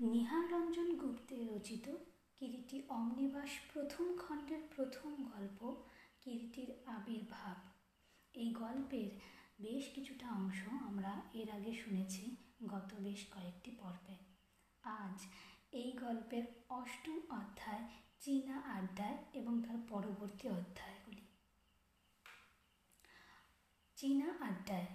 নিহার রঞ্জন গুপ্তের রচিত কিরিটি অমনিবাস প্রথম খণ্ডের প্রথম গল্প, কিরিটির আবির্ভাব। এই গল্পের বেশ কিছুটা অংশ আমরা এর আগে শুনেছি গত বেশ কয়েকটি পর্বে। আজ এই গল্পের অষ্টম অধ্যায়, চীনা আড্ডায় এবং তার পরবর্তী অধ্যায়গুলি। চীনা আড্ডায়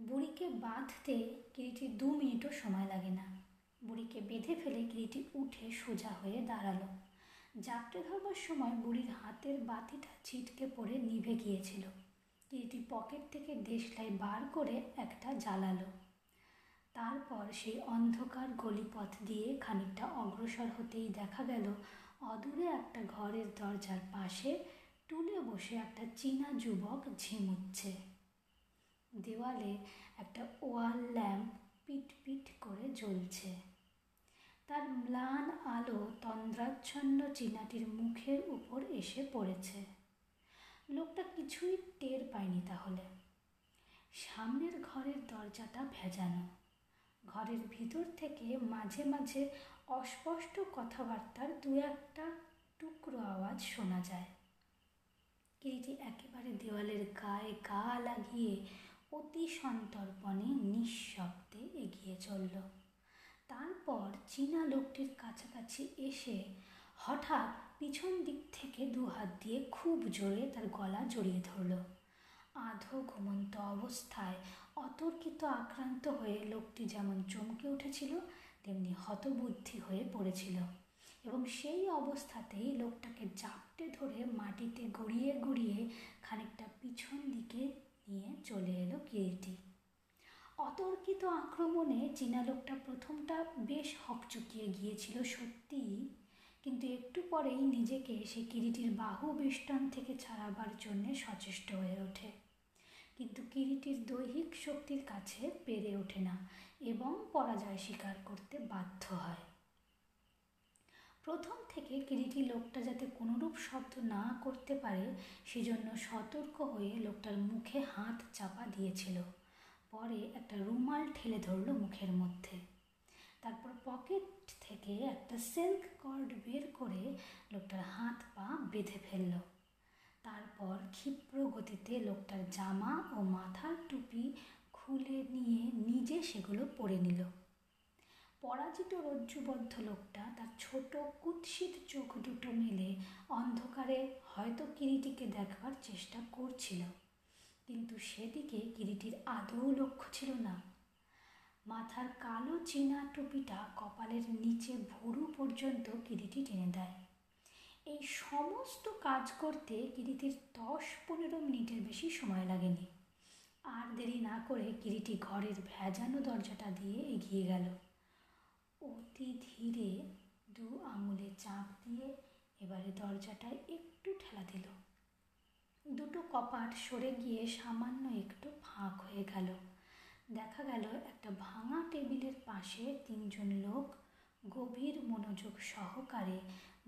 বুড়িকে বাঁধতে কিরিটির দু মিনিটও সময় লাগে না। বুড়িকে বেঁধে ফেলে কিরিটি উঠে সোজা হয়ে দাঁড়াল। যাত্রে ধরবার সময় বুড়ির হাতের বাতিটা ছিটকে পড়ে নিভে গিয়েছিল। কিরিটি পকেট থেকে দেশলাই বার করে একটা জ্বালালো। তারপর সেই অন্ধকার গলিপথ দিয়ে খানিকটা অগ্রসর হতেই দেখা গেল, অদূরে একটা ঘরের দরজার পাশে টুলে বসে একটা চীনা যুবক ঝিমুচ্ছে। দেওয়ালে একটা ওয়াল ল্যাম্প পিট পিট করে জ্বলছে। তার ম্লান আলো তন্দ্রাচ্ছন্ন চীনাটির মুখের উপর এসে পড়েছে। লোকটা কিছুই টের পায়নি তাহলে। সামনের ঘরের দরজাটা ভেজানো। ঘরের ভিতর থেকে মাঝে মাঝে অস্পষ্ট কথাবার্তার দু একটা টুকরো আওয়াজ শোনা যায়। কিরিটি একেবারে দেওয়ালের গায়ে গা লাগিয়ে অতি সন্তর্পণে নিঃশব্দে এগিয়ে চলল। তারপর চীনা লোকটির কাছাকাছি এসে হঠাৎ পিছন দিক থেকে দু হাত দিয়ে খুব জোরে তার গলা জড়িয়ে ধরল। আধো ঘুমন্ত অবস্থায় অতর্কিত আক্রান্ত হয়ে লোকটি যেমন চমকে উঠেছিল, তেমনি হতবুদ্ধি হয়ে পড়েছিল এবং সেই অবস্থাতেই লোকটাকে জাপটে ধরে মাটিতে গড়িয়ে গড়িয়ে খানিকটা পিছন দিকে নিয়ে চলে এলো কিরিটি অতর্কিত আক্রমণে চীনা লোকটা প্রথমটা বেশ হকচকিয়ে গিয়েছিল সত্যিই কিন্তু একটু পরেই নিজেকে সে কিরিটির বাহু বেষ্টন থেকে ছাড়াবার জন্যে সচেষ্ট হয়ে ওঠে। কিন্তু কিরিটির দৈহিক শক্তির কাছে পেরে ওঠে না এবং পরাজয় স্বীকার করতে বাধ্য হয়। প্রথম থেকে কিরিটি লোকটা যাতে কোনোরূপ শব্দ না করতে পারে, সেজন্য সতর্ক হয়ে লোকটার মুখে হাত চাপা দিয়েছিল। পরে একটা রুমাল ঠেলে ধরল মুখের মধ্যে। তারপর পকেট থেকে একটা সিল্ক কর্ড বের করে লোকটার হাত পা বেঁধে ফেলল। তারপর ক্ষিপ্র গতিতে লোকটার জামা ও মাথার টুপি খুলে নিয়ে নিজে সেগুলো পরে নিল। পরাজিত রজ্জুবদ্ধ লোকটা তার ছোট কুৎসিত চোখ দুটো মেলে অন্ধকারে হয়তো কিরিটিকে দেখবার চেষ্টা করছিল। কিন্তু সেদিকে কিরিটির আদৌ লক্ষ্য ছিল না। মাথার কালো চীনা টুপিটা কপালের নিচে ভুরু পর্যন্ত কিরিটি টেনে দেয়। এই সমস্ত কাজ করতে কিরিটির দশ পনেরো মিনিটের বেশি সময় লাগেনি। আর দেরি না করে কিরিটি ঘরের ভেজানো দরজাটা দিয়ে এগিয়ে গেল। অতি ধীরে দু আঙুলে চাপ দিয়ে এবারে দরজাটায় একটু ঠেলা দিল। দুটো কপাট সরে গিয়ে সামান্য একটু ফাঁক হয়ে গেল। দেখা গেল একটা ভাঙা টেবিলের পাশে তিনজন লোক গভীর মনোযোগ সহকারে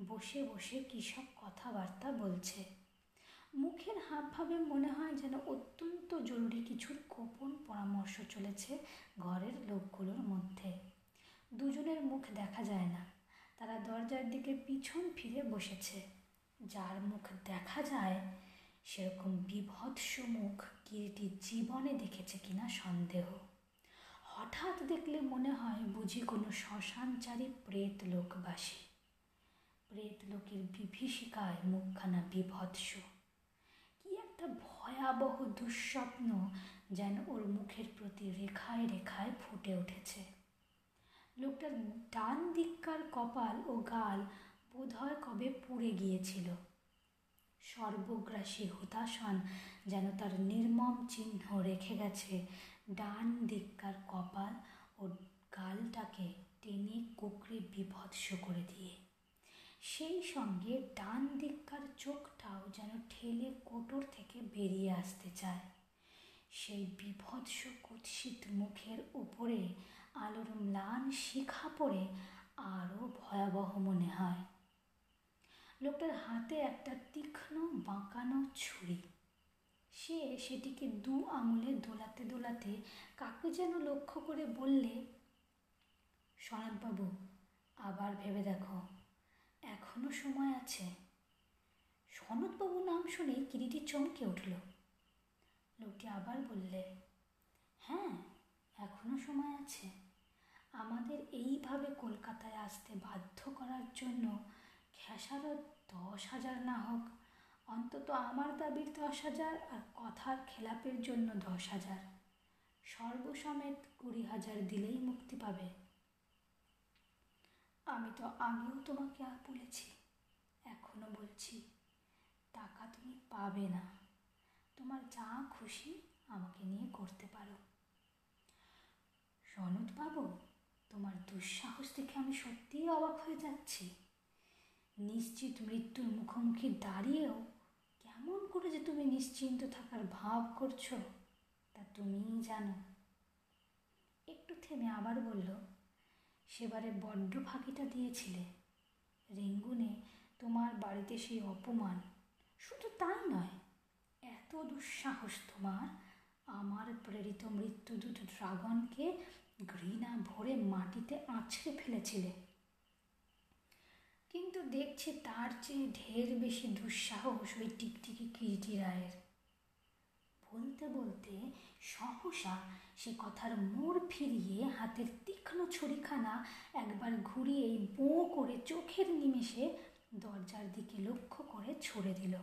বসে বসে কী সব কথাবার্তা বলছে। মুখের হাবভাবে মনে হয় যেন অত্যন্ত জরুরি কিছুর গোপন পরামর্শ চলেছে ঘরের লোকগুলোর মধ্যে। দুজনের মুখ দেখা যায় না। তারা দরজার দিকে পিছন ফিরে বসেছে। যার মুখ দেখা যায়, সেরকম বিভৎস মুখ কিরিটি জীবনে দেখেছে কিনা সন্দেহ। হঠাৎ দেখলে মনে হয় বুঝি কোনো শ্মশানচারী প্রেত লোকবাসী। প্রেত লোকের বিভীষিকায় মুখখানা বিভৎস। কি একটা ভয়াবহ দুঃস্বপ্ন যেন ওর মুখের প্রতি রেখায় রেখায় ফুটে উঠেছে। লোকটার ডান দিককার কপাল ও গাল বোধহয় কবে পুড়ে গিয়েছিল। সর্বগ্রাসী হুতাশন যেন তার নির্মম চিহ্ন রেখে গেছে। ডান দিককার কপাল ও গালটাকে টেনে কুকড়ে বিভৎস করে দিয়ে। সেই সঙ্গে ডান দিককার চোখটাও যেন ঠেলে কোটর থেকে বেরিয়ে আসতে চায়। সেই বিভৎস কুৎসিত মুখের উপরে আলোর ম্লান শিখা পড়ে আরও ভয়াবহ মনে হয়। লোকটার হাতে একটা তীক্ষ্ণ বাঁকানো ছুরি। সে সেটিকে দু আঙুলে দোলাতে দোলাতে কাকে যেন লক্ষ্য করে বললে সনৎবাবু আবার ভেবে দেখো, এখনও সময় আছে। সনৎবাবু নাম শুনে কিরিটি চমকে উঠল। লোকটি আবার বললে হ্যাঁ এখনও সময় আছে। আমাদের এইভাবে কলকাতায় আসতে বাধ্য করার জন্য খেসারত দশ হাজার না হোক, অন্তত আমার দাবির দশ হাজার আর কথার খেলাপের জন্য দশ হাজার। সর্বসমেত কুড়ি হাজার দিলেই মুক্তি পাবে। আমি তো আগেও তোমাকে আর বলেছি, এখনও বলছি, টাকা তুমি পাবে না। তোমার যা খুশি আমাকে নিয়ে করতে পারো। সনদ বাবু তোমার দুঃসাহস দেখে আমি সত্যিই অবাক হয়ে যাচ্ছি। নিশ্চিত মৃত্যুর মুখোমুখি দাঁড়িয়েও কেমন করে যে তুমি নিশ্চিন্ত থাকার ভাব করছ, তা তুমিই জানো। একটু থেমে আবার বলল, সেবারে বড্ড ফাঁকিটা দিয়েছিলে। রেঙ্গুনে তোমার বাড়িতে সেই অপমান। শুধু তাই নয়, এত দুঃসাহস তোমার। আমার প্রেরিত মৃত্যুদূত ড্রাগনকে ঘৃণা ভরে মাটিতে আছড়ে ফেলেছিলে। কিন্তু দেখছি তার চেয়ে ঢের বেশি দুঃসাহস ওই টিকটিকি কিরিটি রায়ের। বলতে বলতে সহসা সে কথার মোড় ফিরিয়ে হাতের তীক্ষ্ণ ছুরিখানা একবার ঘুরিয়েই বোঁ করে চোখের নিমেষে দরজার দিকে লক্ষ্য করে ছড়ে দিল।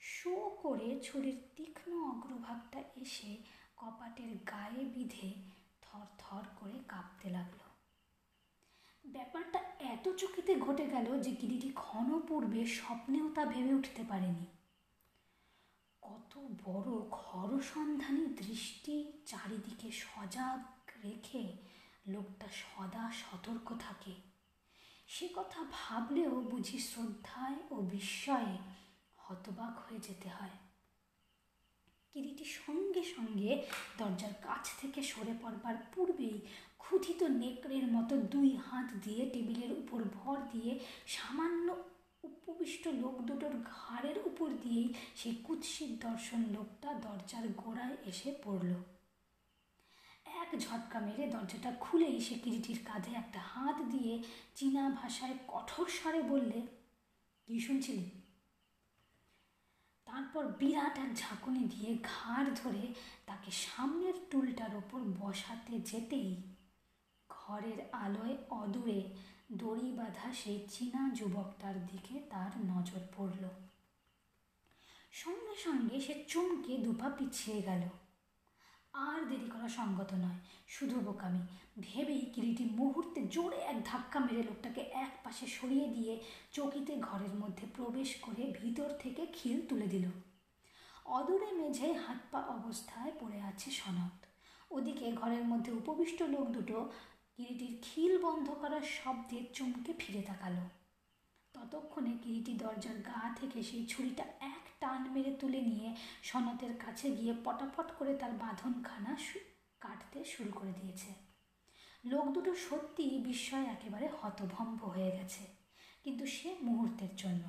শো করে ছুরির তীক্ষ্ণ অগ্রভাগটা এসে কপাটের গায়ে বিধে থর থর করে কাঁপতে লাগল। ব্যাপারটা এত চোখেতে ঘটে গেল যে গিরিটি ক্ষণ পূর্বে স্বপ্নেও তা ভেবে উঠতে পারেনি। কত বড় খরসন্ধানী দৃষ্টি চারিদিকে সজাগ রেখে লোকটা সদা সতর্ক থাকে। সে কথা ভাবলেও বুঝি শ্রদ্ধায় ও বিস্ময়ে হতবাক হয়ে যেতে হয়। কিরিটি সঙ্গে সঙ্গে দরজার কাছ থেকে সরে পড়বার পূর্বেই ক্ষুধিত নেকড়ের মতো দুই হাত দিয়ে টেবিলের উপর ভর দিয়ে সামান্য উপবিষ্ট লোক দুটোর ঘাড়ের উপর দিয়েই সেই কুৎসিত দর্শন লোকটা দরজার গোড়ায় এসে পড়ল। এক ঝটকা মেরে দরজাটা খুলেই সে কিরিটির কাঁধে একটা হাত দিয়ে চীনা ভাষায় কঠোর স্বরে বললে, কি শুনছিলি? তারপর বিরাট এক ঝাঁকুনি দিয়ে ঘাড় ধরে তাকে সামনের টুলটার ওপর বসাতে যেতেই ঘরের আলোয় অদূরে দড়ি বাঁধা সেই চীনা যুবকটার দিকে তার নজর পড়ল। সঙ্গে সঙ্গে সে চমকে দুপা পিছিয়ে গেল। আর দেরি করা সঙ্গত নয়। শুধু বোকামি। ভেবেই কিরিটি মুহূর্তে জোরে এক ধাক্কা মেরে লোকটাকে এক পাশে সরিয়ে দিয়ে চকিতে ঘরের মধ্যে প্রবেশ করে ভিতর থেকে খিল তুলে দিল। অদূরে মেঝে হাত পা অবস্থায় পড়ে আছে সনদ। ওদিকে ঘরের মধ্যে উপবিষ্ট লোক দুটো কিরিটির খিল বন্ধ করার শব্দে চমকে ফিরে তাকালো। ততক্ষণে কিরিটি দরজার গা থেকে সেই ছুরিটা এক টান মেরে তুলে নিয়ে সনতের কাছে গিয়ে পটাপট করে তার বাঁধনখানা কাটতে শুরু করে দিয়েছে। লোক দুটো সত্যি বিস্ময় একেবারে হতভম্ব হয়ে গেছে, কিন্তু সে মুহূর্তের জন্য।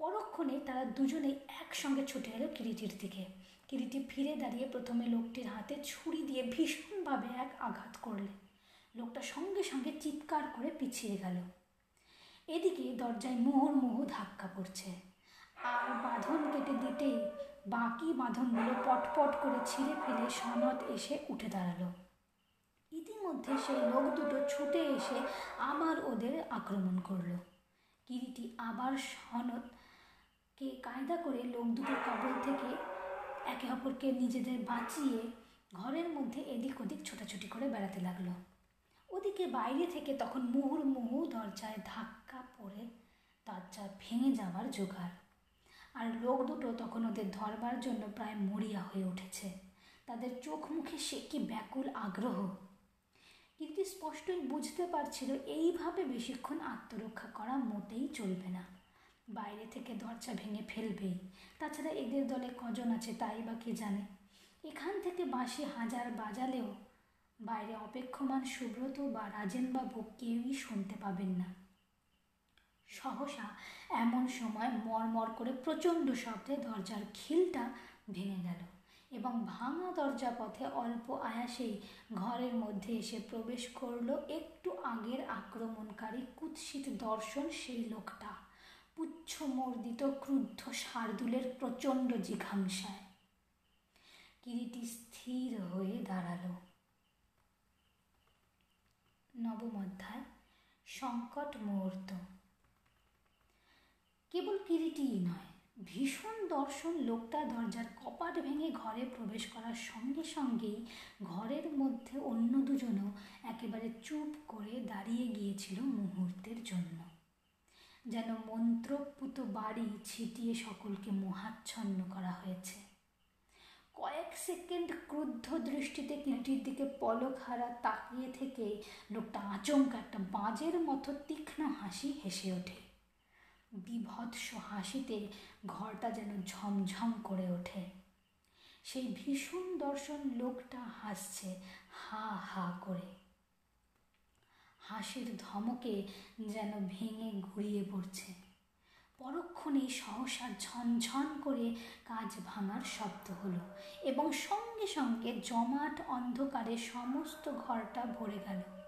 পরক্ষণে তারা দুজনেই একসঙ্গে ছুটে এলো কিরিটির দিকে। কিরিটি ফিরে দাঁড়িয়ে প্রথমে লোকটির হাতে ছুরি দিয়ে ভীষণভাবে এক আঘাত করলে। লোকটা সঙ্গে সঙ্গে চিৎকার করে পিছিয়ে গেল। এদিকে দরজায় মুহুর্মুহু ধাক্কা পড়ছে। আর বাঁধন কেটে দিতেই বাকি বাঁধনগুলো পটপট করে ছিঁড়ে ফেলে সনদ এসে উঠে দাঁড়াল। ইতিমধ্যে সেই লোক দুটো ছুটে এসে আবার ওদের আক্রমণ করল। কিরিটি আবার সনদকে কায়দা করে লোক দুটোর কবল থেকে একে অপরকে নিজেদের বাঁচিয়ে ঘরের মধ্যে এদিক ওদিক ছোটাছুটি করে বেড়াতে লাগল। ওদিকে বাইরে থেকে তখন মুহুর্মুহু দরজায় ধাক্কা পড়ে দরজা ভেঙে যাওয়ার জোগাড়। আর লোক দুটো তখন ওদের ধরবার জন্য প্রায় মরিয়া হয়ে উঠেছে। তাদের চোখ মুখে সে কি ব্যাকুল আগ্রহ। কিন্তু স্পষ্টই বুঝতে পারছিল এইভাবে বেশিক্ষণ আত্মরক্ষা করা মোটেই চলবে না। বাইরে থেকে দরজা ভেঙে ফেলবেই। তাছাড়া এদের দলে কজন আছে তাই বা কে জানে? এখান থেকে বাঁশি হাজার বাজালেও বাইরে অপেক্ষমান সুব্রত বা রাজেনবাবু কেউই শুনতে পাবেন না। সহসা এমন সময় মরমর করে প্রচণ্ড শব্দে দরজার খিলটা ভেঙে গেল এবং ভাঙা দরজা পথে অল্প আয়াসেই ঘরের মধ্যে এসে প্রবেশ করল একটু আগের আক্রমণকারী কুৎসিত দর্শন সেই লোকটা, পুচ্ছমর্দিত ক্রুদ্ধ শার্দুলের প্রচণ্ড জিঘাংসায়। কিরিটি স্থির হয়ে দাঁড়াল। নবম অধ্যায়, সংকট মুহূর্ত। কেবল কিরিটিই নয়, ভীষণ দর্শন লোকটা দরজার কপাট ভেঙে ঘরে প্রবেশ করার সঙ্গে সঙ্গেই ঘরের মধ্যে অন্য দুজনও একেবারে চুপ করে দাঁড়িয়ে গিয়েছিল মুহূর্তের জন্য। যেন মন্ত্রপুত বাড়ি ছিটিয়ে সকলকে মোহাচ্ছন্ন করা হয়েছে। কয়েক সেকেন্ড ক্রুদ্ধ দৃষ্টিতে কিরিটির দিকে পলক হারা তাকিয়ে থেকে লোকটা আচমকা একটা বাজের মতো তীক্ষ্ণ হাসি হেসে ওঠে। বিভৎস হাসিতে ঘরটা যেন ঝমঝম করে ওঠে। সেই ভীষণ দর্শন লোকটা হাসছে হা হা করে। হাসির ধমকে যেন ভেঙে ঘুরিয়ে পড়ছে। পরক্ষণেই সহসা ঝনঝন করে কাজ ভাঙার শব্দ হলো এবং সঙ্গে সঙ্গে জমাট অন্ধকারে সমস্ত ঘরটা ভরে গেল।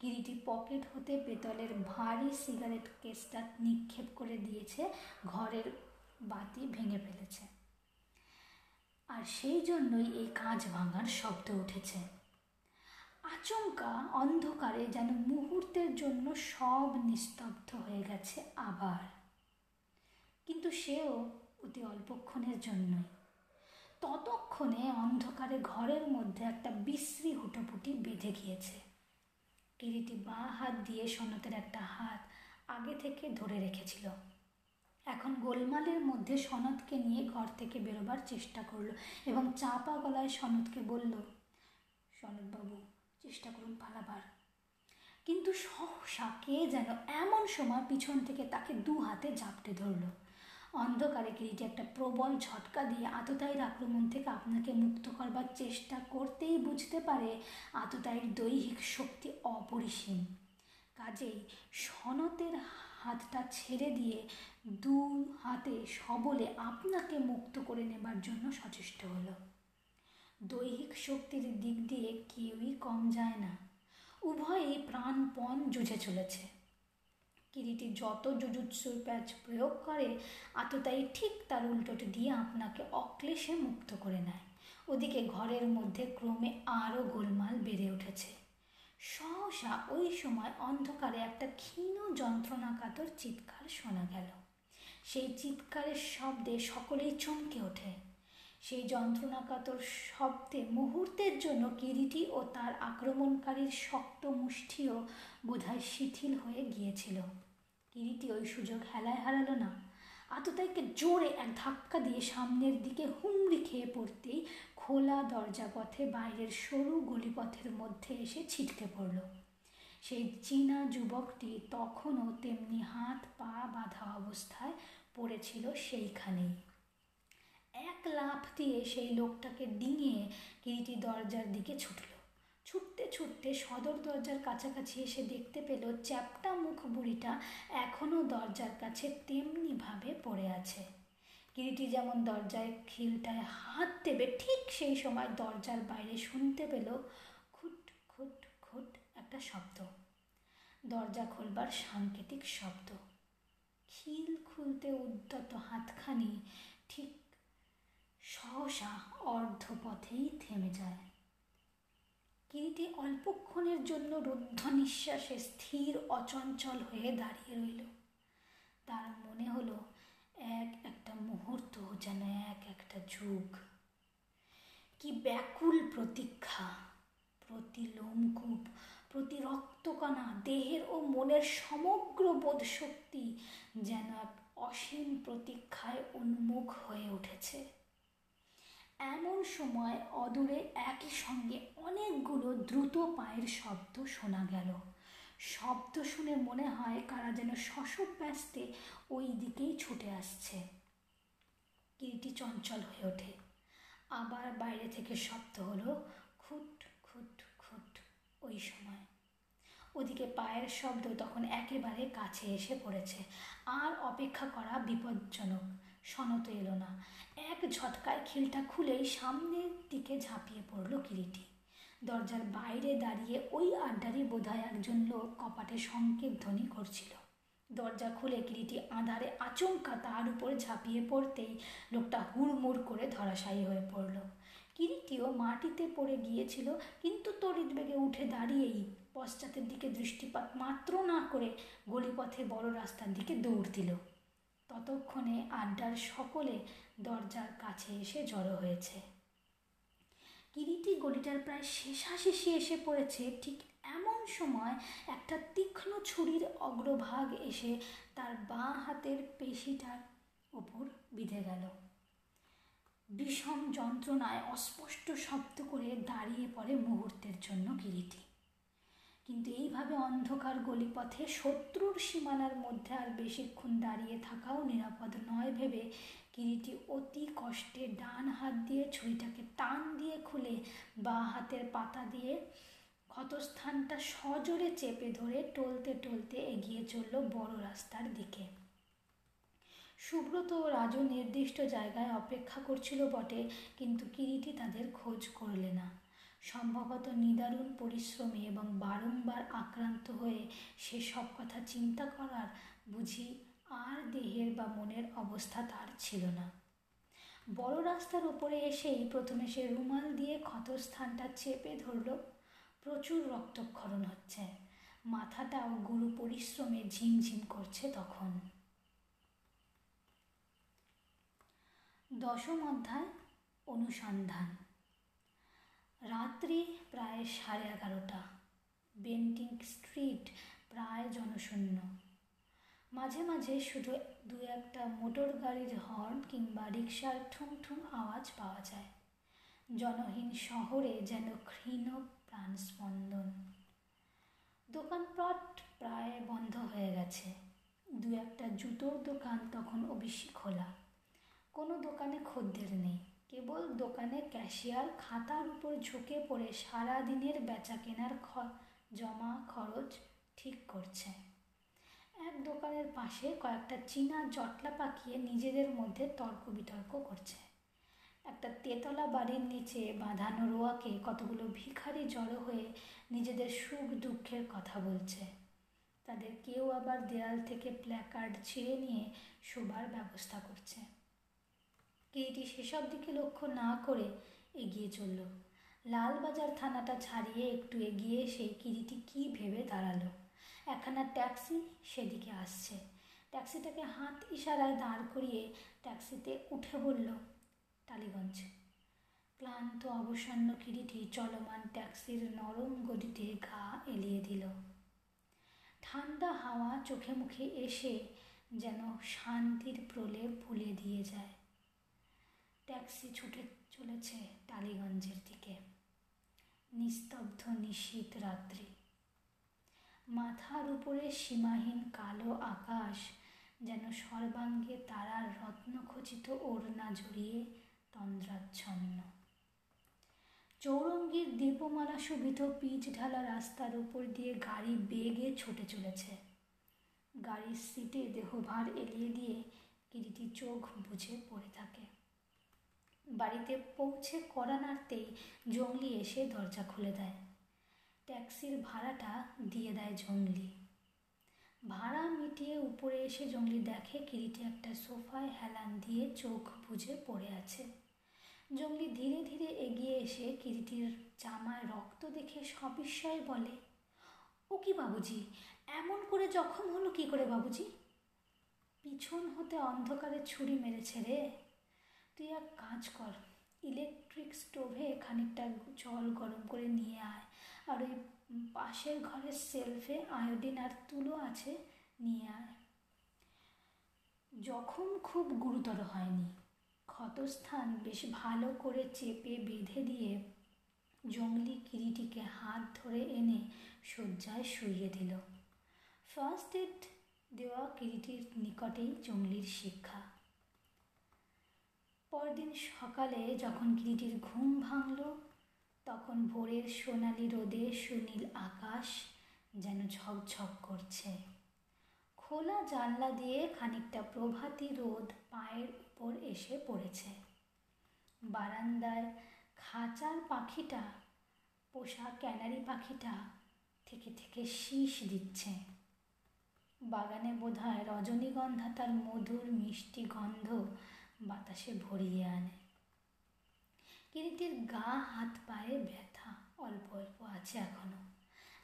কিরিটি পকেট হতে পেতলের ভারী সিগারেট কেসটা নিক্ষেপ করে দিয়েছে, ঘরের বাতি ভেঙে ফেলেছে। আর সেই জন্যই এই কাঁচ ভাঙার শব্দ উঠেছে। আচমকা অন্ধকারে যেন মুহূর্তের জন্য সব নিস্তব্ধ হয়ে গেছে আবার। কিন্তু সেও অতি অল্পক্ষণের জন্যই। ততক্ষণে অন্ধকারে ঘরের মধ্যে একটা বিশ্রী হুটোপুটি বেঁধে গিয়েছে। কিরিটি বাঁ হাত দিয়ে সনতের একটা হাত আগে থেকে ধরে রেখেছিল। এখন গোলমালের মধ্যে সনদকে নিয়ে ঘর থেকে বেরোবার চেষ্টা করল এবং চাপা গলায় সনদকে বলল সনদবাবু চেষ্টা করুন পালাবার। কিন্তু সহসা কে যেন এমন সময় পিছন থেকে তাকে দু হাতে জাপটে ধরল। অন্ধকারে কিরিটি একটা প্রবল ঝটকা দিয়ে আততায়ীর আক্রমণ থেকে আপনাকে মুক্ত করবার চেষ্টা করতেই বুঝতে পারে আততায়ীর দৈহিক শক্তি অপরিসীম। কাজেই সনতের হাতটা ছেড়ে দিয়ে দু হাতে সবলে আপনাকে মুক্ত করে নেবার জন্য সচেষ্ট হলো। দৈহিক শক্তির দিক দিয়ে কেউই কম যায় না। উভয়ই প্রাণপণ জুঝে চলেছে। কিরিটি যত জুজুৎসুর প্যাচ প্রয়োগ করে, আততায়ী ঠিক তার উল্টোটি দিয়ে আপনাকে অক্লেশে মুক্ত করে নেয়। ওদিকে ঘরের মধ্যে ক্রমে আরও গোলমাল বেড়ে উঠেছে। সহসা ওই সময় অন্ধকারে একটা ক্ষীণ যন্ত্রণাকাতর চিৎকার শোনা গেল। সেই চিৎকারের শব্দে সকলেই চমকে ওঠে। সেই যন্ত্রণাকাতর শব্দে মুহূর্তের জন্য কিরিটি ও তার আক্রমণকারীর শক্ত মুষ্টিও বোধহয় শিথিল হয়ে গিয়েছিল। কিরিটি ওই সুযোগ হেলায় হারালো না। আততাইকে জোরে এক ধাক্কা দিয়ে সামনের দিকে হুমড়ি খেয়ে পড়তেই খোলা দরজা পথে বাইরের সরু গলিপথের মধ্যে এসে ছিটকে পড়ল। সেই চীনা যুবকটি তখনও তেমনি হাত পা বাঁধা অবস্থায় পড়েছিল সেইখানেই। এক লাফ দিয়ে সেই লোকটাকে ডিঙিয়ে কিরিটি দরজার দিকে ছুটল। ছুটতে ছুটতে সদর দরজার কাছাকাছি এসে দেখতে পেল চ্যাপটা মুখ বুড়িটা এখনও দরজার কাছে তেমনিভাবে পড়ে আছে। কিরিটি যেমন দরজায় খিলটায় হাত দেবে, ঠিক সেই সময় দরজার বাইরে শুনতে পেল খুট খুট খুট একটা শব্দ। দরজা খোলবার সাংকেতিক শব্দ। খিল খুলতে উদ্যত হাতখানি ঠিক সহসা অর্ধপথেই থেমে যায়। কিরিটি অল্পক্ষণের জন্য রুদ্ধ নিঃশ্বাসে স্থির, অচঞ্চল হয়ে দাঁড়িয়ে রইল। তার মনে হলো, এক একটা মুহূর্ত যেন এক একটা যুগ। কি ব্যাকুল প্রতীক্ষা প্রতি লোমকূপ প্রতি রক্তকণা দেহের ও মনের সমগ্র বোধ শক্তি যেন এক অসীম প্রতীক্ষায় উন্মুখ হয়ে উঠেছে। এমন সময় অদূরে একই সঙ্গে অনেকগুলো দ্রুত পায়ের শব্দ শোনা গেল। শব্দ শুনে মনে হয় কারা যেন শশব ব্যস্তে ওই দিকেই ছুটে আসছে। কিরিটি চঞ্চল হয়ে ওঠে। আবার বাইরে থেকে শব্দ হলো, খুট খুট খুট ওই সময়। ওদিকে পায়ের শব্দ তখন একেবারে কাছে এসে পড়েছে, আর অপেক্ষা করা বিপজ্জনক। সনত এলো না। এক ঝটকায় খিলটা খুলেই সামনের দিকে ঝাঁপিয়ে পড়ল কিরিটি। দরজার বাইরে দাঁড়িয়ে ওই আড্ডারই বোধহয় একজন লোক কপাটে সংকেত ধ্বনি করছিল। দরজা খুলে কিরিটি আঁধারে আচমকা তার উপর ঝাঁপিয়ে পড়তেই লোকটা হুড়মুড় করে ধরাশায়ী হয়ে পড়ল। কিরিটিও মাটিতে পড়ে গিয়েছিল, কিন্তু তড়িৎ বেগে উঠে দাঁড়িয়েই পশ্চাতের দিকে দৃষ্টিপাত মাত্র না করে গলিপথে বড় রাস্তার দিকে দৌড় দিল। ততক্ষণে আড্ডার সকলে দরজার কাছে এসে জড়ো হয়েছে। কিরিটি গলিটার প্রায় শেষাশেষি এসে পড়েছে, ঠিক এমন সময় একটা তীক্ষ্ণ ছুরির অগ্রভাগ এসে তার বাঁ হাতের পেশিটার ওপর বিঁধে গেল। বিষম যন্ত্রণায় অস্পষ্ট শব্দ করে দাঁড়িয়ে পড়ে মুহূর্তের জন্য কিরিটি। কিন্তু এইভাবে অন্ধকার গলিপথে শত্রুর সীমানার মধ্যে আর বেশিক্ষণ দাঁড়িয়ে থাকাও নিরাপদ নয় ভেবে কিরিটি অতি কষ্টে ডান হাত দিয়ে ছুরিটাকে টান দিয়ে খুলে বাঁ হাতের পাতা দিয়ে ক্ষতস্থানটা সজোরে চেপে ধরে টলতে টলতে এগিয়ে চলল বড় রাস্তার দিকে। সুব্রত ও রাজু নির্দিষ্ট জায়গায় অপেক্ষা করছিল বটে, কিন্তু কিরিটি তাদের খোঁজ করলে না। সম্ভবত নিদারুণ পরিশ্রমে এবং বারংবার আক্রান্ত হয়ে সে সব কথা চিন্তা করার বুঝি আর দেহের বা মনের অবস্থা তার ছিল না। বড় রাস্তার উপরে এসেই প্রথমে সে রুমাল দিয়ে ক্ষতস্থানটা চেপে ধরল। প্রচুর রক্তক্ষরণ হচ্ছে। মাথাটাও গুরু পরিশ্রমে ঝিমঝিম করছে তখন। দশম অধ্যায়, অনুসন্ধান। রাত্রি প্রায় সাড়ে এগারোটা। বেন্টিং স্ট্রিট প্রায় জনশূন্য। মাঝে মাঝে শুধু দু একটা মোটর গাড়ির হর্ন কিংবা রিক্সার ঠুং ঠুং আওয়াজ পাওয়া যায়। জনহীন শহরে যেন ক্ষীণ প্রাণস্পন্দন। দোকানপাট প্রায় বন্ধ হয়ে গেছে। দু একটা জুতোর দোকান তখন অবশ্যই খোলা। কোনো দোকানে খদ্দের নেই। কেবল দোকানে ক্যাশিয়ার খাতার উপর ঝুঁকে পড়ে সারা দিনের বেচা কেনার খ জমা খরচ ঠিক করছে। এক দোকানের পাশে কয়েকটা চীনা জটলা পাকিয়ে নিজেদের মধ্যে তর্ক বিতর্ক করছে। একটা তেতলা বাড়ির নিচে বাঁধানো রোয়াকে কতগুলো ভিখারি জড়ো হয়ে নিজেদের সুখ দুঃখের কথা বলছে। তাদের কেউ আবার দেয়াল থেকে প্ল্যাকার্ড ছিঁড়ে নিয়ে শোবার ব্যবস্থা করছে। কিরিটি সেসব দিকে লক্ষ্য না করে এগিয়ে চলল। লালবাজার থানাটা ছাড়িয়ে একটু এগিয়ে সেই কিরিটি কি ভেবে দাঁড়াল। একখানা ট্যাক্সি সেদিকে আসছে। ট্যাক্সিটাকে হাত ইশারায় দাঁড় করিয়ে ট্যাক্সিতে উঠে বলল, টালিগঞ্জ। ক্লান্ত, অবসন্ন কিরিটি চলমান ট্যাক্সির নরম গদিতে গা এলিয়ে দিল। ঠান্ডা হাওয়া চোখে মুখে এসে যেন শান্তির প্রলেপ ভুলে দিয়ে যায়। ট্যাক্সি ছুটে চলেছে টালিগঞ্জের দিকে। নিস্তব্ধ নিশীত রাত্রি। মাথার উপরে সীমাহীন কালো আকাশ যেন সর্বাঙ্গে তারার রত্নখচিত ওড়না জড়িয়ে তন্দ্রাচ্ছন্ন। চৌরঙ্গীর দীপমালা শোভিত পিচ ঢালা রাস্তার উপর দিয়ে গাড়ি বেগে ছুটে চলেছে। গাড়ির সিটে দেহভার এলিয়ে দিয়ে কিরিটি চোখ বুঝে পড়ে থাকে। বাড়িতে পৌঁছে কড়া নাড়তেই জঙ্গলি এসে দরজা খুলে দেয়। ট্যাক্সির ভাড়াটা দিয়ে দেয় জঙ্গলি। ভাড়া মিটিয়ে উপরে এসে জঙ্গলি দেখে কিরিটি একটা সোফায় হেলান দিয়ে চোখ বুঝে পড়ে আছে। জঙ্গলি ধীরে ধীরে এগিয়ে এসে কিরিটির জামায় রক্ত দেখে সবিস্ময়ে বলে, ও কি বাবুজি, এমন করে জখম হলো কি করে বাবুজি? পিছন হতে অন্ধকারে ছুরি মেরেছে রে। তুই এক কাজ কর ইলেকট্রিক স্টোভে খানিকটা জল গরম করে নিয়ে আয় আর ওই পাশের ঘরের সেলফে আয়োডিন আর তুলো আছে, নিয়ে আয়। জখম খুব গুরুতর হয়নি, ক্ষতস্থান বেশ ভালো করে চেপে বেঁধে দিয়ে জঙ্গলি কিরিটিকে হাত ধরে এনে শয্যায় শুইয়ে দিল। ফার্স্ট এড দেওয়া কিরিটির নিকটেই জঙ্গলির শিক্ষা। পরদিন সকালে যখন কিরিটির ঘুম ভাঙল, তখন ভোরের সোনালি রোদে সুনীল আকাশ যেন ঝকঝক করছে। খোলা জানলা দিয়ে খানিকটা প্রভাতী রোদ পায়ের উপর এসে পড়েছে। বারান্দায় খাঁচার পাখিটা, পোষা ক্যানারি পাখিটা থেকে থেকে শীষ দিচ্ছে। বাগানে বোধহয় রজনীগন্ধা তার মধুর মিষ্টি গন্ধ বাতাসে ভরিয়ে আনে। কিরিটির গা, হাত, পায়ে ব্যথা, অল্প অল্প আছে এখনও।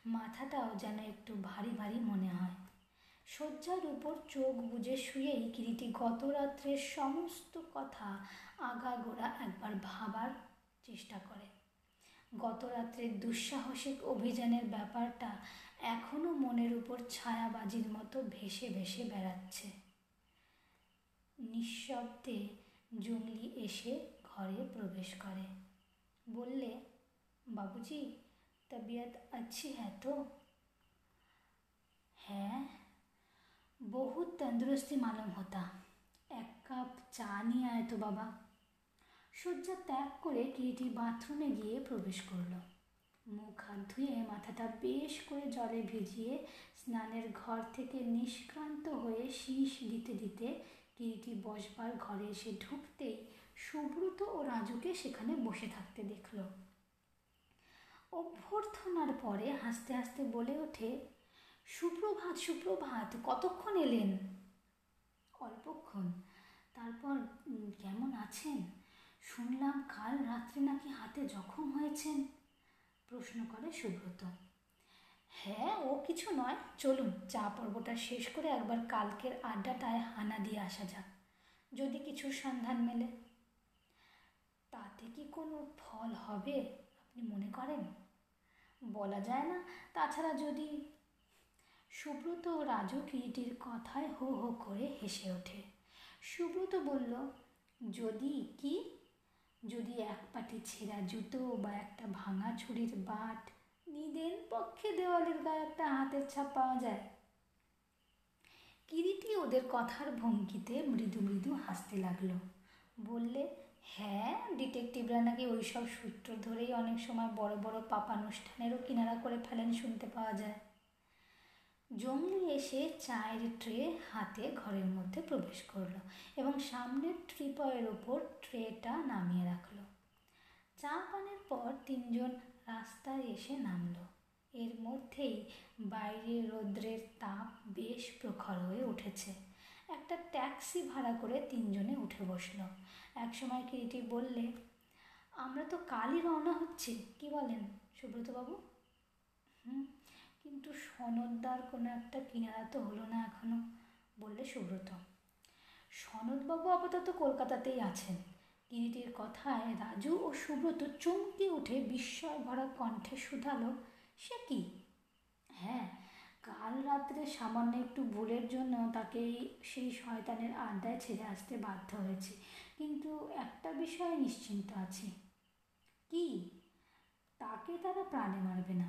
মাথাটাও যেন একটু ভারী ভারী মনে হয়। শয্যার উপর চোখ বুজে শুয়েই কিরিটি গত রাত্রের সমস্ত কথা আগাগোড়া একবার ভাবার চেষ্টা করে। গত রাত্রের দুঃসাহসিক অভিযানের ব্যাপারটা এখনও মনের উপর ছায়াবাজির মতো ভেসে ভেসে বেড়াচ্ছে। নিঃশব্দে জঙ্গলি এসে ঘরে প্রবেশ করে বললে বাবুজি তবিয়ত अच्छी है তো হ্যাঁ বহুত তন্দুরস্তি মালুম হতা এক কাপ চা নিয়ে আয় তো বাবা শয্যা ত্যাগ করে কিরিটি বাথরুমে গিয়ে প্রবেশ করলো মুখ হাত ধুয়ে মাথাটা বেশ করে জলে ভিজিয়ে স্নানের ঘর থেকে নিষ্ক্রান্ত হয়ে শীষ দিতে দিতে কিরিটি বসবার ঘরে এসে ঢুকতেই সুব্রত ও রাজুকে সেখানে বসে থাকতে দেখল। অভ্যর্থনার পরে হাসতে হাসতে বলে ওঠে, সুপ্রভাত সুপ্রভাত, কতক্ষণ এলেন? অল্পক্ষণ। তারপর কেমন আছেন? শুনলাম কাল রাত্রে নাকি হাতে জখম হয়েছেন? প্রশ্ন করে সুব্রত। হ্যাঁ ও কিছু নয়। চলুন, চা পর্বটা শেষ করে একবার কালকের আড্ডাটায় হানা দিয়ে আসা যাক। যদি কিছু সন্ধান মেলে। তাতে কি কোনো ফল হবে, আপনি মনে করেন? বলা যায় না। তাছাড়া যদি সুব্রত রাজু কিরিটির কথায় হো হো করে হেসে ওঠে। সুব্রত বলল, যদি কি? যদি এক পাটি ছেঁড়া জুতো বা একটা ভাঙা ছুরির বাট নিদেন পক্ষে দেওয়ালের গায়ে একটা হাতের ছাপ পাওয়া যায়। কিরিটি ওদের কথার ভঙ্গিতে মৃদু মৃদু হাসতে লাগল। বললে হ্যাঁ ডিটেকটিভরা নাকি ওই সব সূত্র ধরেই অনেক সময় বড় বড় পাপানুষ্ঠানেরও কিনারা করে ফেলেন শুনতে পাওয়া যায়। জঙ্গলি এসে চায়ের ট্রে হাতে ঘরের মধ্যে প্রবেশ করল এবং সামনের ট্রিপয়ের ওপর ট্রেটা নামিয়ে রাখল। চা পানের পর তিনজন রাস্তায় এসে নামলো। এর মধ্যেই বাইরে রৌদ্রের তাপ বেশ প্রখর হয়ে উঠেছে। একটা ট্যাক্সি ভাড়া করে তিনজনে উঠে বসল। একসময় কিরিটি বললে, আমরা তো কালই রওনা হচ্ছি, কি বলেন সুব্রতবাবু? হুম, কিন্তু সনদদার কোনো একটা কিনারা তো হলো না এখনও, বললে সুব্রত। সনদবাবু আপাতত কলকাতাতেই আছেন। কিরিটির কথায় রাজু ও সুব্রত চমকে উঠে বিস্ময় ভরা কণ্ঠে শুধালো, সে কি? হ্যাঁ কাল রাত্রে সামান্য একটু ভুলের জন্য তাকে সেই শয়তানের আড্ডায় ছেড়ে আসতে বাধ্য হয়েছে, কিন্তু একটা বিষয়ে নিশ্চিন্ত আছি। কি? তাকে তারা প্রাণে মারবে না?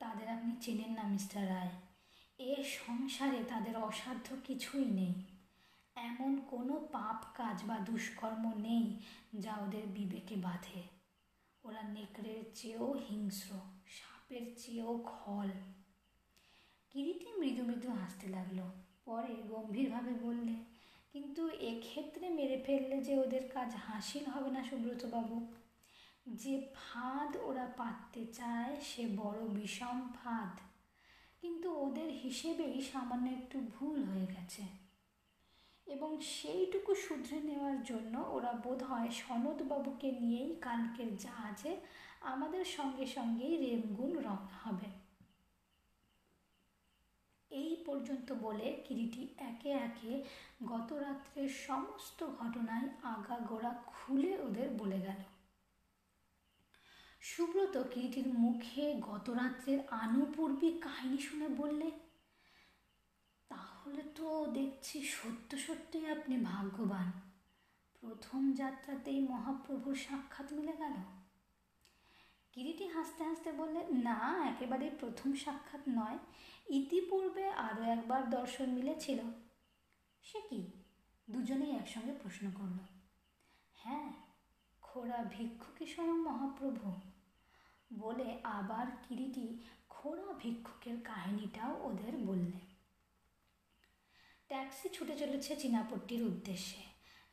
তাদের আপনি চেনেন না, মিস্টার রায়। এ সংসারে তাদের অসাধ্য কিছুই নেই। এমন কোনো পাপ কাজ বা দুষ্কর্ম নেই যা ওদের বিবেকে বাঁধে। ওরা নেকড়ের চেয়েও হিংস্র, সাপের চেয়েও খল। কিরিটি মৃদু মৃদু হাসতে লাগল। পরে গম্ভীরভাবে বললে, কিন্তু এক্ষেত্রে মেরে ফেললে যে ওদের কাজ হাসিল হবে না সুব্রতবাবু। যে ফাঁদ ওরা পাততে চায় সে বড় বিষম ফাঁদ। কিন্তু ওদের হিসেবেই সামান্য একটু ভুল হয়ে গেছে। এবং সেইটুকু শুধরে নেওয়ার জন্য ওরা বোধ হয় সনদবাবুকে নিয়েই কালকের জাহাজে আমাদের সঙ্গে সঙ্গেই রেমগুন রওনা হবে। এই পর্যন্ত বলে কিরিটি একে একে গত রাত্রের সমস্ত ঘটনায় আগা গোড়া খুলে ওদের বলে গেল। সুব্রত কিরিটির মুখে গত রাত্রের আনুপূর্বিক কাহিনী শুনে বললে তাহলে তো দেখছি সত্য সত্যই আপনি ভাগ্যবান। প্রথম যাত্রাতেই মহাপ্রভুর সাক্ষাৎ মিলে গেল। কিরিটি হাসতে হাসতে বললে, না একেবারে প্রথম সাক্ষাৎ নয়। ইতিপূর্বে আরও একবার দর্শন মিলেছিল। সে কি? দুজনেই একসঙ্গে প্রশ্ন করল। হ্যাঁ খোড়া ভিক্ষুকে স্বয়ং মহাপ্রভু। বলে আবার কিরিটি খোড়া ভিক্ষুকের কাহিনীটাও ওদের বললে। ট্যাক্সি ছুটে চলেছে চীনাপট্টির উদ্দেশ্যে।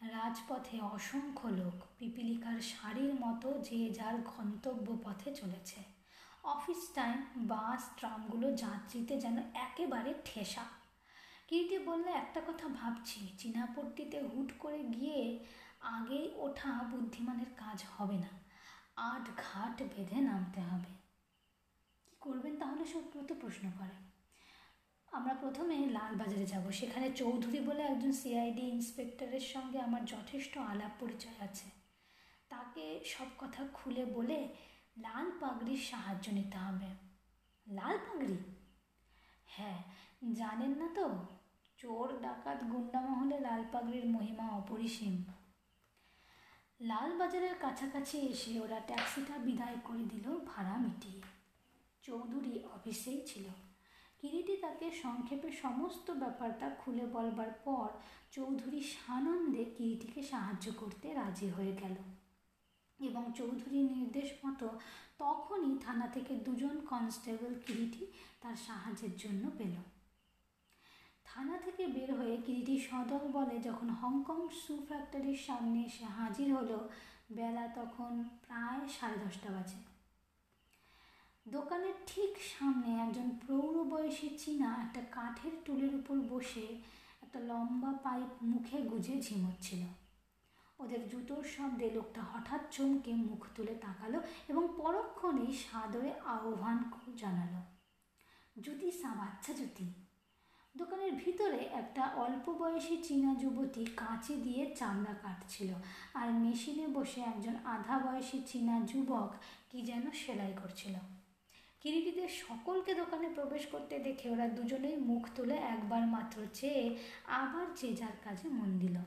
রাজপথে অসংখ্য লোক, পিপিলিকার শাড়ির মতো যে যার গন্তব্য পথে চলেছে। অফিস টাইম, বাস, ট্রামগুলো যাত্রীতে যেন একেবারে ঠেসা। কিরিটি বললে, একটা কথা ভাবছি, চীনাপট্টিতে হুট করে গিয়ে আগেই ওঠা বুদ্ধিমানের কাজ হবে না। আট ঘাট বেঁধে নামতে হবে। কি করবেন তাহলে? সুব্রত প্রশ্ন করে। আমরা প্রথমে লালবাজারে যাব। সেখানে চৌধুরী বলে একজন সিআইডি ইন্সপেক্টরের সঙ্গে আমার যথেষ্ট আলাপ পরিচয় আছে। তাকে সব কথা খুলে বলে লাল পাগড়ির সাহায্য নিতে হবে। লাল পাগড়ি? হ্যাঁ জানেন না তো, চোর ডাকাত গুন্ডা মহলে লাল পাগড়ির মহিমা অপরিসীম। লালবাজারের কাছাকাছি এসে ওরা ট্যাক্সিটা বিদায় করে দিল ভাড়া মিটিয়ে। চৌধুরী অফিসেই ছিল। কিরিটি তাকে সংক্ষেপে সমস্ত ব্যাপারটা খুলে বলবার পর চৌধুরী সানন্দে কিরিটিকে সাহায্য করতে রাজি হয়ে গেল। এবং চৌধুরীর নির্দেশ মতো তখনই থানা থেকে দুজন কনস্টেবল কিরিটি তার সাহায্যের জন্য পেল। থানা থেকে বের হয়ে কিরিটি সদল বলে যখন হংকং সু ফ্যাক্টরির সামনে এসে হাজির হলো, বেলা তখন প্রায় সাড়ে দশটা বাজে। দোকানের ঠিক সামনে একজন প্রৌঢ় বয়সী চীনা একটা কাঠের টুলের উপর বসে একটা লম্বা পাইপ মুখে গুজে ঝিমোচ্ছিল। ওদের জুতোর শব্দে লোকটা হঠাৎ চমকে মুখ তুলে তাকালো এবং পরক্ষণেই সাদরে আহ্বান জানালো জ্যোতি সা, বাচ্চা জ্যোতি দোকানের ভিতরে একটা অল্প বয়সী চীনা যুবতী কাঁচি দিয়ে চামড়া কাটছিল আর মেশিনে বসে একজন আধা বয়সী চীনা যুবক কি যেন সেলাই করছিল। কিরিটিদের সকলকে দোকানে প্রবেশ করতে দেখে ওরা দুজনেই মুখ তুলে একবার মাত্র চেয়ে আবার যে যার কাজে মন দিল।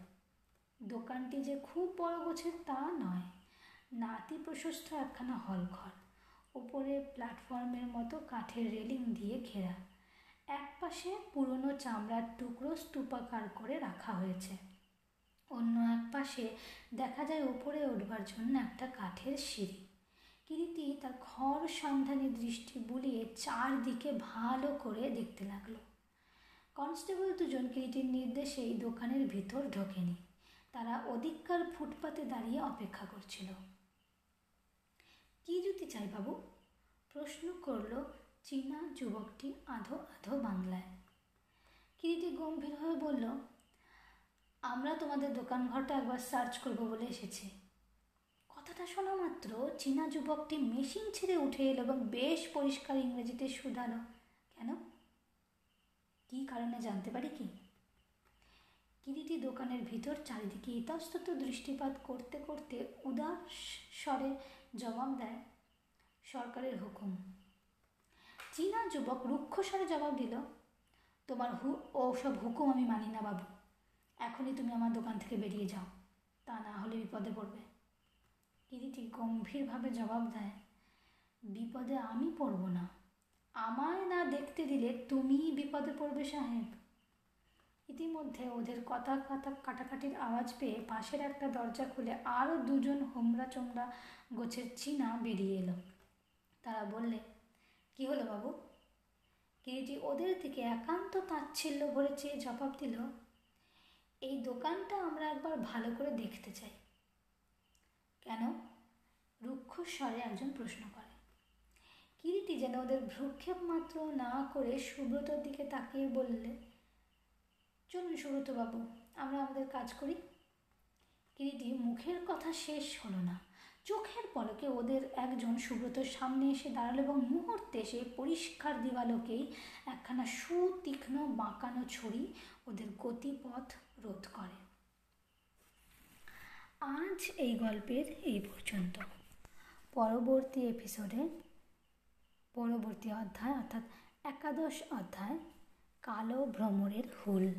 দোকানটি যে খুব বড় গোছের তা নয়। নাতি প্রশস্ত একখানা হল ঘর ওপরে প্ল্যাটফর্মের মতো কাঠের রেলিং দিয়ে ঘেরা। এক পাশে পুরনো চামড়ার টুকরো স্তূপাকার করে রাখা হয়েছে। অন্য এক পাশে দেখা যায় উপরে উঠবার জন্য একটা কাঠের সিঁড়ি। কিরিটি তার ঘর সন্ধানী দৃষ্টি বুলিয়ে চারদিকে ভালো করে দেখতে লাগল। কনস্টেবল দুজন কিরিটির নির্দেশেই দোকানের ভিতর ঢোকেনি। তারা অধিককার ফুটপাতে দাঁড়িয়ে অপেক্ষা করছিল। কি জুতি চাই বাবু? প্রশ্ন করল চীনা যুবকটি আধো আধো বাংলায়। কিরিটি গম্ভীর হয়ে বলল, আমরা তোমাদের দোকান ঘরটা একবার সার্চ করব বলে এসেছি। কথাটা শোনা মাত্র চীনা যুবকটি মেশিন ছেড়ে উঠে এলো এবং বেশ পরিষ্কার ইংরেজিতে শুধালো। কেন? কি কারণে জানতে পারি কি? কিরিটি দোকানের ভিতর চারিদিকে ইতস্তত দৃষ্টিপাত করতে করতে উদার স্বরে জবাব দেয় সরকারের হুকুম। চীনা যুবক রুক্ষ স্বরে জবাব দিল, তোমার হু, ও সব হুকুম আমি মানি না বাবু। এখনই তুমি আমার দোকান থেকে বেরিয়ে যাও। তা না হলে বিপদে পড়বে। কিরিটি গম্ভীরভাবে জবাব দেয়, বিপদে আমি পড়ব না। আমায় না দেখতে দিলে তুমিই বিপদে পড়বে, সাহেব। ইতিমধ্যে ওদের কথা কথা কাটাকাটির আওয়াজ পেয়ে পাশের একটা দরজা খুলে আরও দুজন হোমরা চোমরা গোছের চীনা বেরিয়ে এলো। তারা বললে, কি হলো বাবু? কিরিটি ওদের দিকে একান্ত তাচ্ছিল্য ভরে চেয়ে জবাব দিল, এই দোকানটা আমরা একবার ভালো করে দেখতে চাই। কেন? রুক্ষ স্বরে একজন প্রশ্ন করে। কিরিটি যেন ওদের ভ্রুক্ষেপ মাত্র না করে সুব্রতর দিকে তাকিয়ে বললে, চলুন সুব্রতবাবু, আমরা আমাদের কাজ করি। কিরিটি, মুখের কথা শেষ হলো না। চোখের পলকে ওদের একজন সুব্রতর সামনে এসে দাঁড়াল এবং মুহূর্তে সে পরিষ্কার দিবালোকেই একখানা সুতীক্ষ্ণ বাঁকানো ছড়ি ওদের গতিপথ রোধ করে। আজ এই গল্পের এই পর্যন্ত। পরবর্তী এপিসোডে পরবর্তী অধ্যায়, অর্থাৎ একাদশ অধ্যায়, কালো ভ্রমরের হুল।